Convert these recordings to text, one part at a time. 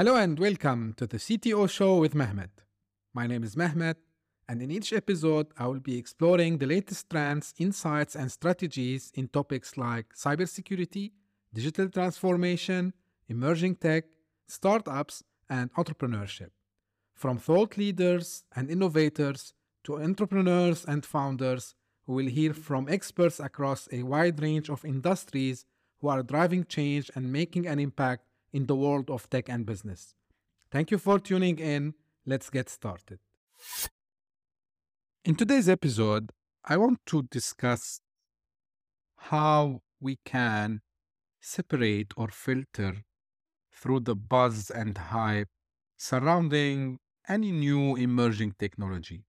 Hello and welcome to the CTO Show with Mehmet. My name is Mehmet, and in each episode, I will be exploring the latest trends, insights, and strategies in topics like cybersecurity, digital transformation, emerging tech, startups, and entrepreneurship. From thought leaders and innovators to entrepreneurs and founders, we will hear from experts across a wide range of industries who are driving change and making an impact in the world of tech and business. Thank you for tuning in. Let's get started. In today's episode, I want to discuss how we can separate or filter through the buzz and hype surrounding any new emerging technology.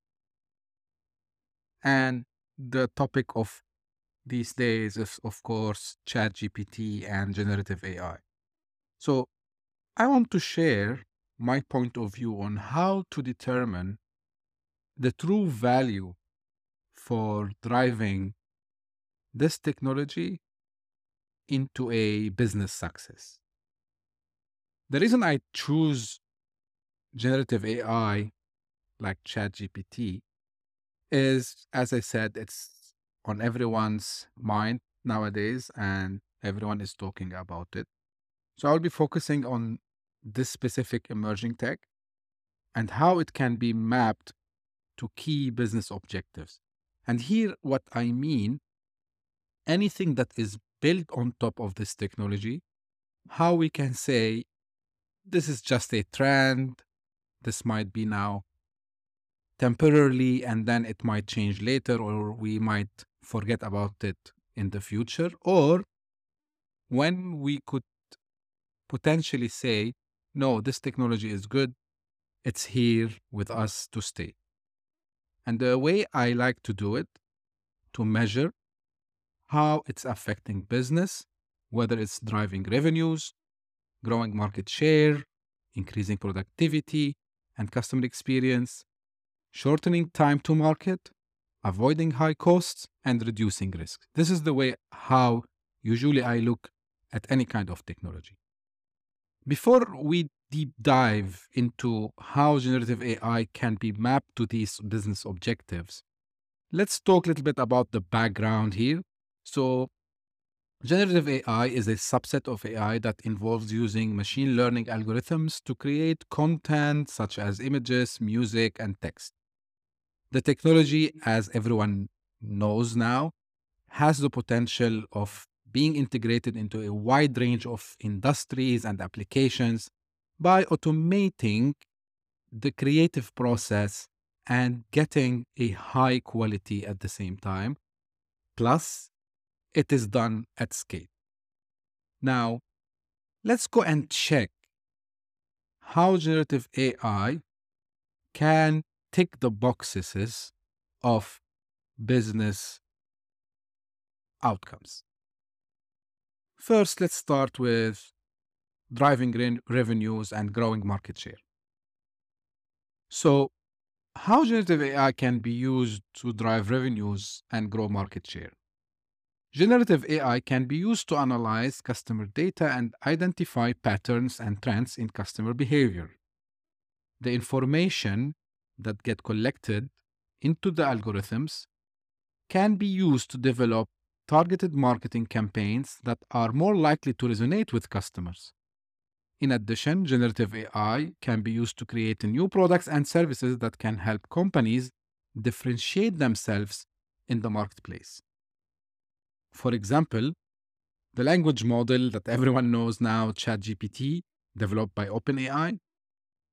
And the topic of these days is, of course, ChatGPT and generative AI. So I want to share my point of view on how to determine the true value for driving this technology into a business success. The reason I choose generative AI like ChatGPT is, as I said, it's on everyone's mind nowadays and everyone is talking about it. So I'll be focusing on this specific emerging tech and how it can be mapped to key business objectives. And here, what I mean anything that is built on top of this technology, how we can say this is just a trend, this might be now temporarily, and then it might change later, or we might forget about it in the future, or when we could potentially say, no, this technology is good. It's here with us to stay. And the way I like to do it, to measure how it's affecting business, whether it's driving revenues, growing market share, increasing productivity and customer experience, shortening time to market, avoiding high costs, and reducing risk. This is the way how usually I look at any kind of technology. Before we deep dive into how generative AI can be mapped to these business objectives, let's talk a little bit about the background here. So, generative AI is a subset of AI that involves using machine learning algorithms to create content such as images, music, and text. The technology, as everyone knows now, has the potential of being integrated into a wide range of industries and applications by automating the creative process and getting a high quality at the same time. Plus, it is done at scale. Now, let's go and check how generative AI can tick the boxes of business outcomes. First, let's start with driving re- revenues and growing market share. So, how generative AI can be used to drive revenues and grow market share? Generative AI can be used to analyze customer data and identify patterns and trends in customer behavior. The information that get collected into the algorithms can be used to develop targeted marketing campaigns that are more likely to resonate with customers. In addition, generative AI can be used to create new products and services that can help companies differentiate themselves in the marketplace. For example, the language model that everyone knows now, ChatGPT, developed by OpenAI,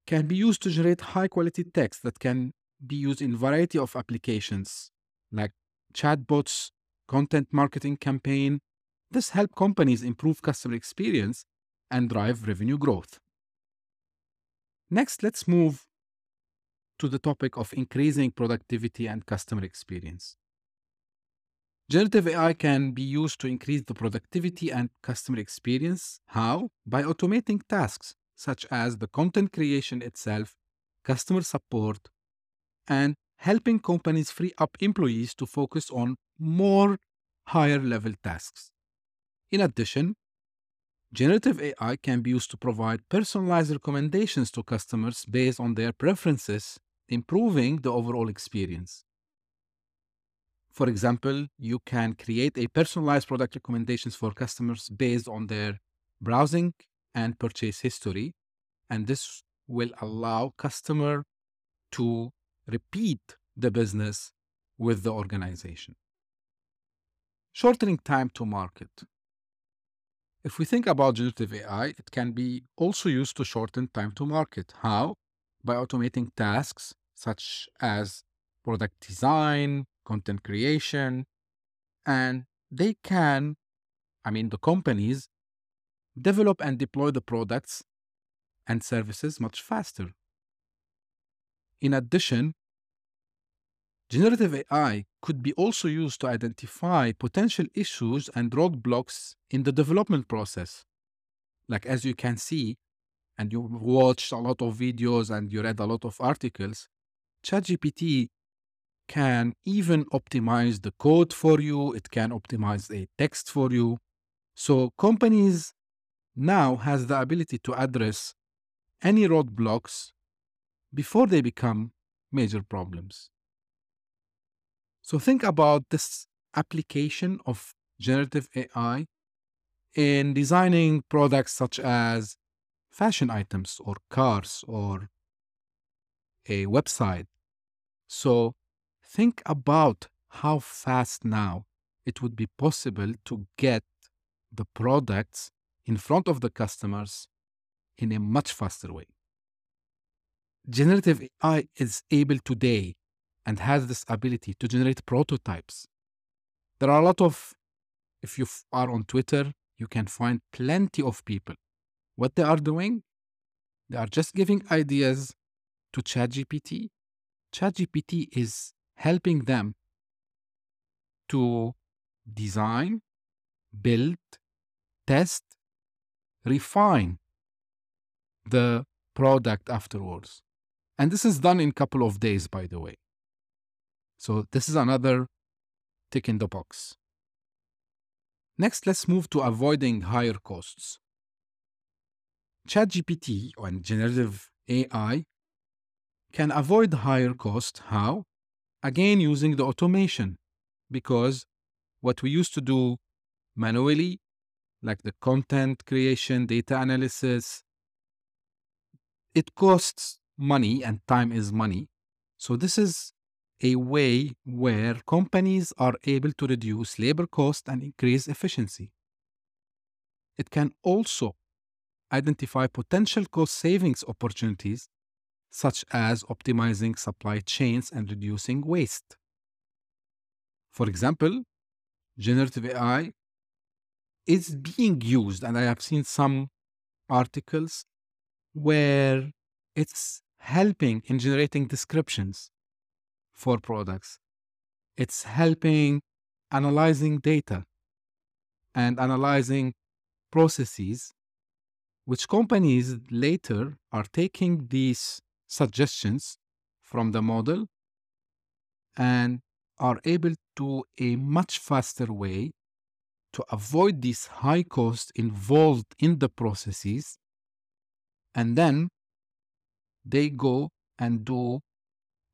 can be used to generate high quality text that can be used in a variety of applications like chatbots, content marketing campaign. This help companies improve customer experience and drive revenue growth. Next, let's move to the topic of increasing productivity and customer experience. Generative AI can be used to increase the productivity and customer experience. How? By automating tasks such as the content creation itself, customer support, and helping companies free up employees to focus on more higher level tasks. In addition, generative AI can be used to provide personalized recommendations to customers based on their preferences, improving the overall experience. For example, you can create a personalized product recommendations for customers based on their browsing and purchase history, and this will allow customer to repeat the business with the organization. Shortening time to market. If we think about generative AI, it can be also used to shorten time to market. How? By automating tasks such as product design, content creation, and they can, I mean, the companies develop and deploy the products and services much faster. In addition, generative AI could be also used to identify potential issues and roadblocks in the development process. Like as you can see, and you watched a lot of videos and you read a lot of articles, ChatGPT can even optimize the code for you, it can optimize a text for you. So companies now has the ability to address any roadblocks before they become major problems. So think about this application of generative AI in designing products such as fashion items or cars or a website. So think about how fast now it would be possible to get the products in front of the customers in a much faster way. Generative AI is able today and has this ability to generate prototypes. There are a lot of, if you are on Twitter, you can find plenty of people. What they are doing, they are just giving ideas to ChatGPT. ChatGPT is helping them to design, build, test, refine the product afterwards. And this is done in couple of days, by the way. So this is another tick in the box. Next, let's move to avoiding higher costs. ChatGPT and generative AI can avoid higher cost. How? Again, using the automation, because what we used to do manually, like the content creation, data analysis, it costs money and time is money. So, this is a way where companies are able to reduce labor cost and increase efficiency. It can also identify potential cost savings opportunities, such as optimizing supply chains and reducing waste. For example, generative AI is being used, and I have seen some articles where it's helping in generating descriptions for products. It's helping analyzing data and analyzing processes, which companies later are taking these suggestions from the model and are able to a much faster way to avoid these high costs involved in the processes and then they go and do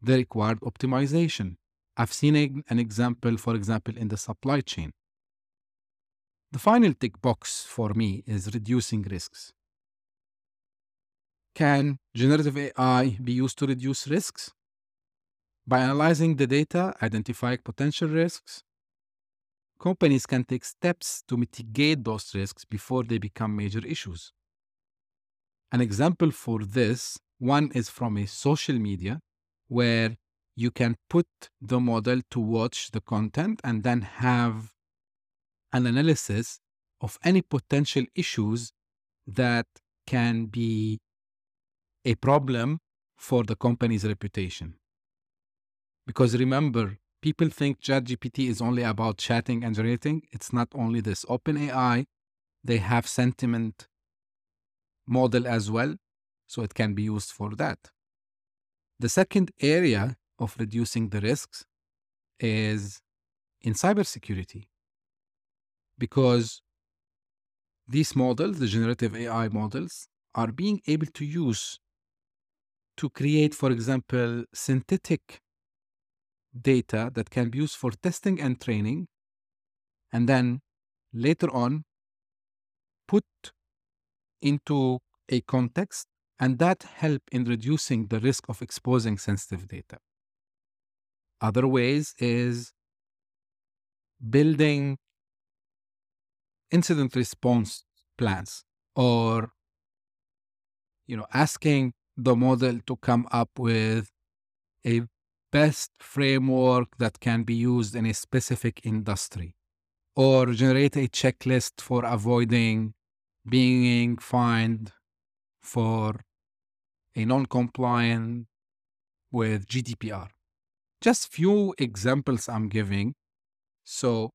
the required optimization. I've seen a, an example, for example, in the supply chain. The final tick box for me is reducing risks. Can generative AI be used to reduce risks? By analyzing the data, identifying potential risks, companies can take steps to mitigate those risks before they become major issues. An example for this one is from a social media where you can put the model to watch the content and then have an analysis of any potential issues that can be a problem for the company's reputation. Because remember, people think ChatGPT is only about chatting and generating. It's not only this. OpenAI, they have sentiment model as well, so it can be used for that. The second area of reducing the risks is in cybersecurity. Because these models, the generative AI models, are being able to use to create, for example, synthetic data that can be used for testing and training, and then later on put into a context, and that help in reducing the risk of exposing sensitive data. Other ways is building incident response plans or you know asking the model to come up with a best framework that can be used in a specific industry or generate a checklist for avoiding being fined for a non-compliant with GDPR. Just few examples I'm giving. So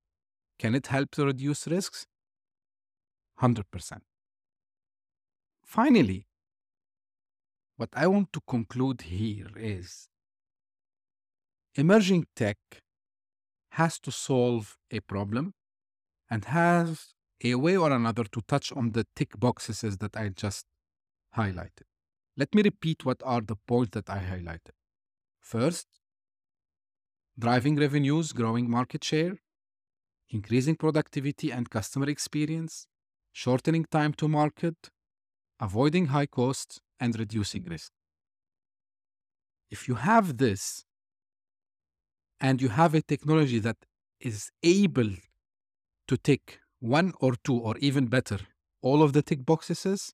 can it help to reduce risks? 100%. Finally, what I want to conclude here is emerging tech has to solve a problem and has a way or another to touch on the tick boxes that I just highlighted. Let me repeat what are the points that I highlighted. First, driving revenues, growing market share, increasing productivity and customer experience, shortening time to market, avoiding high costs, and reducing risk. If you have this and you have a technology that is able to tick one or two or even better all of the tick boxes,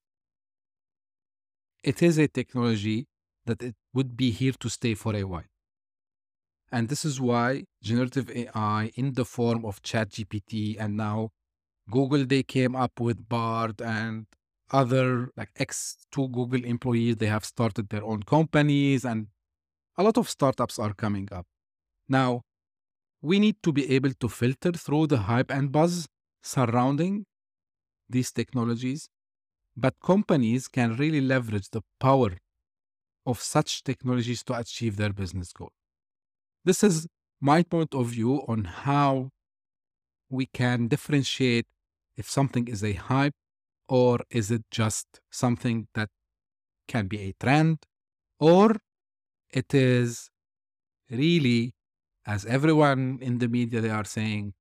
it is a technology that it would be here to stay for a while. And this is why generative AI in the form of ChatGPT and now Google, they came up with Bard and other like X2 Google employees, they have started their own companies and a lot of startups are coming up. Now, we need to be able to filter through the hype and buzz surrounding these technologies, but companies can really leverage the power of such technologies to achieve their business goal. This is my point of view on how we can differentiate if something is a hype or is it just something that can be a trend or it is really as everyone in the media they are saying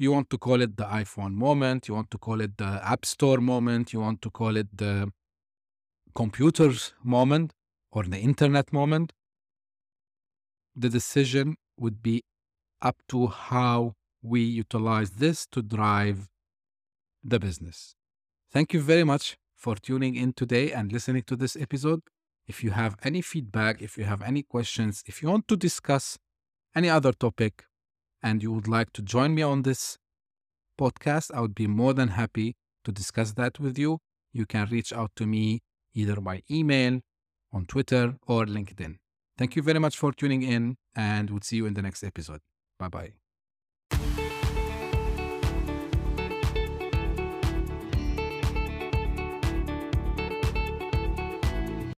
you want to call it the iPhone moment you want to call it the app store moment you want to call it the computers moment or the internet moment the decision would be up to how we utilize this to drive the business Thank you very much for tuning in today and listening to this episode. If you have any feedback, if you have any questions, if you want to discuss any other topic and you would like to join me on this podcast, I would be more than happy to discuss that with you. You can reach out to me either by email, on Twitter, or LinkedIn. Thank you very much for tuning in, and we'll see you in the next episode. Bye bye.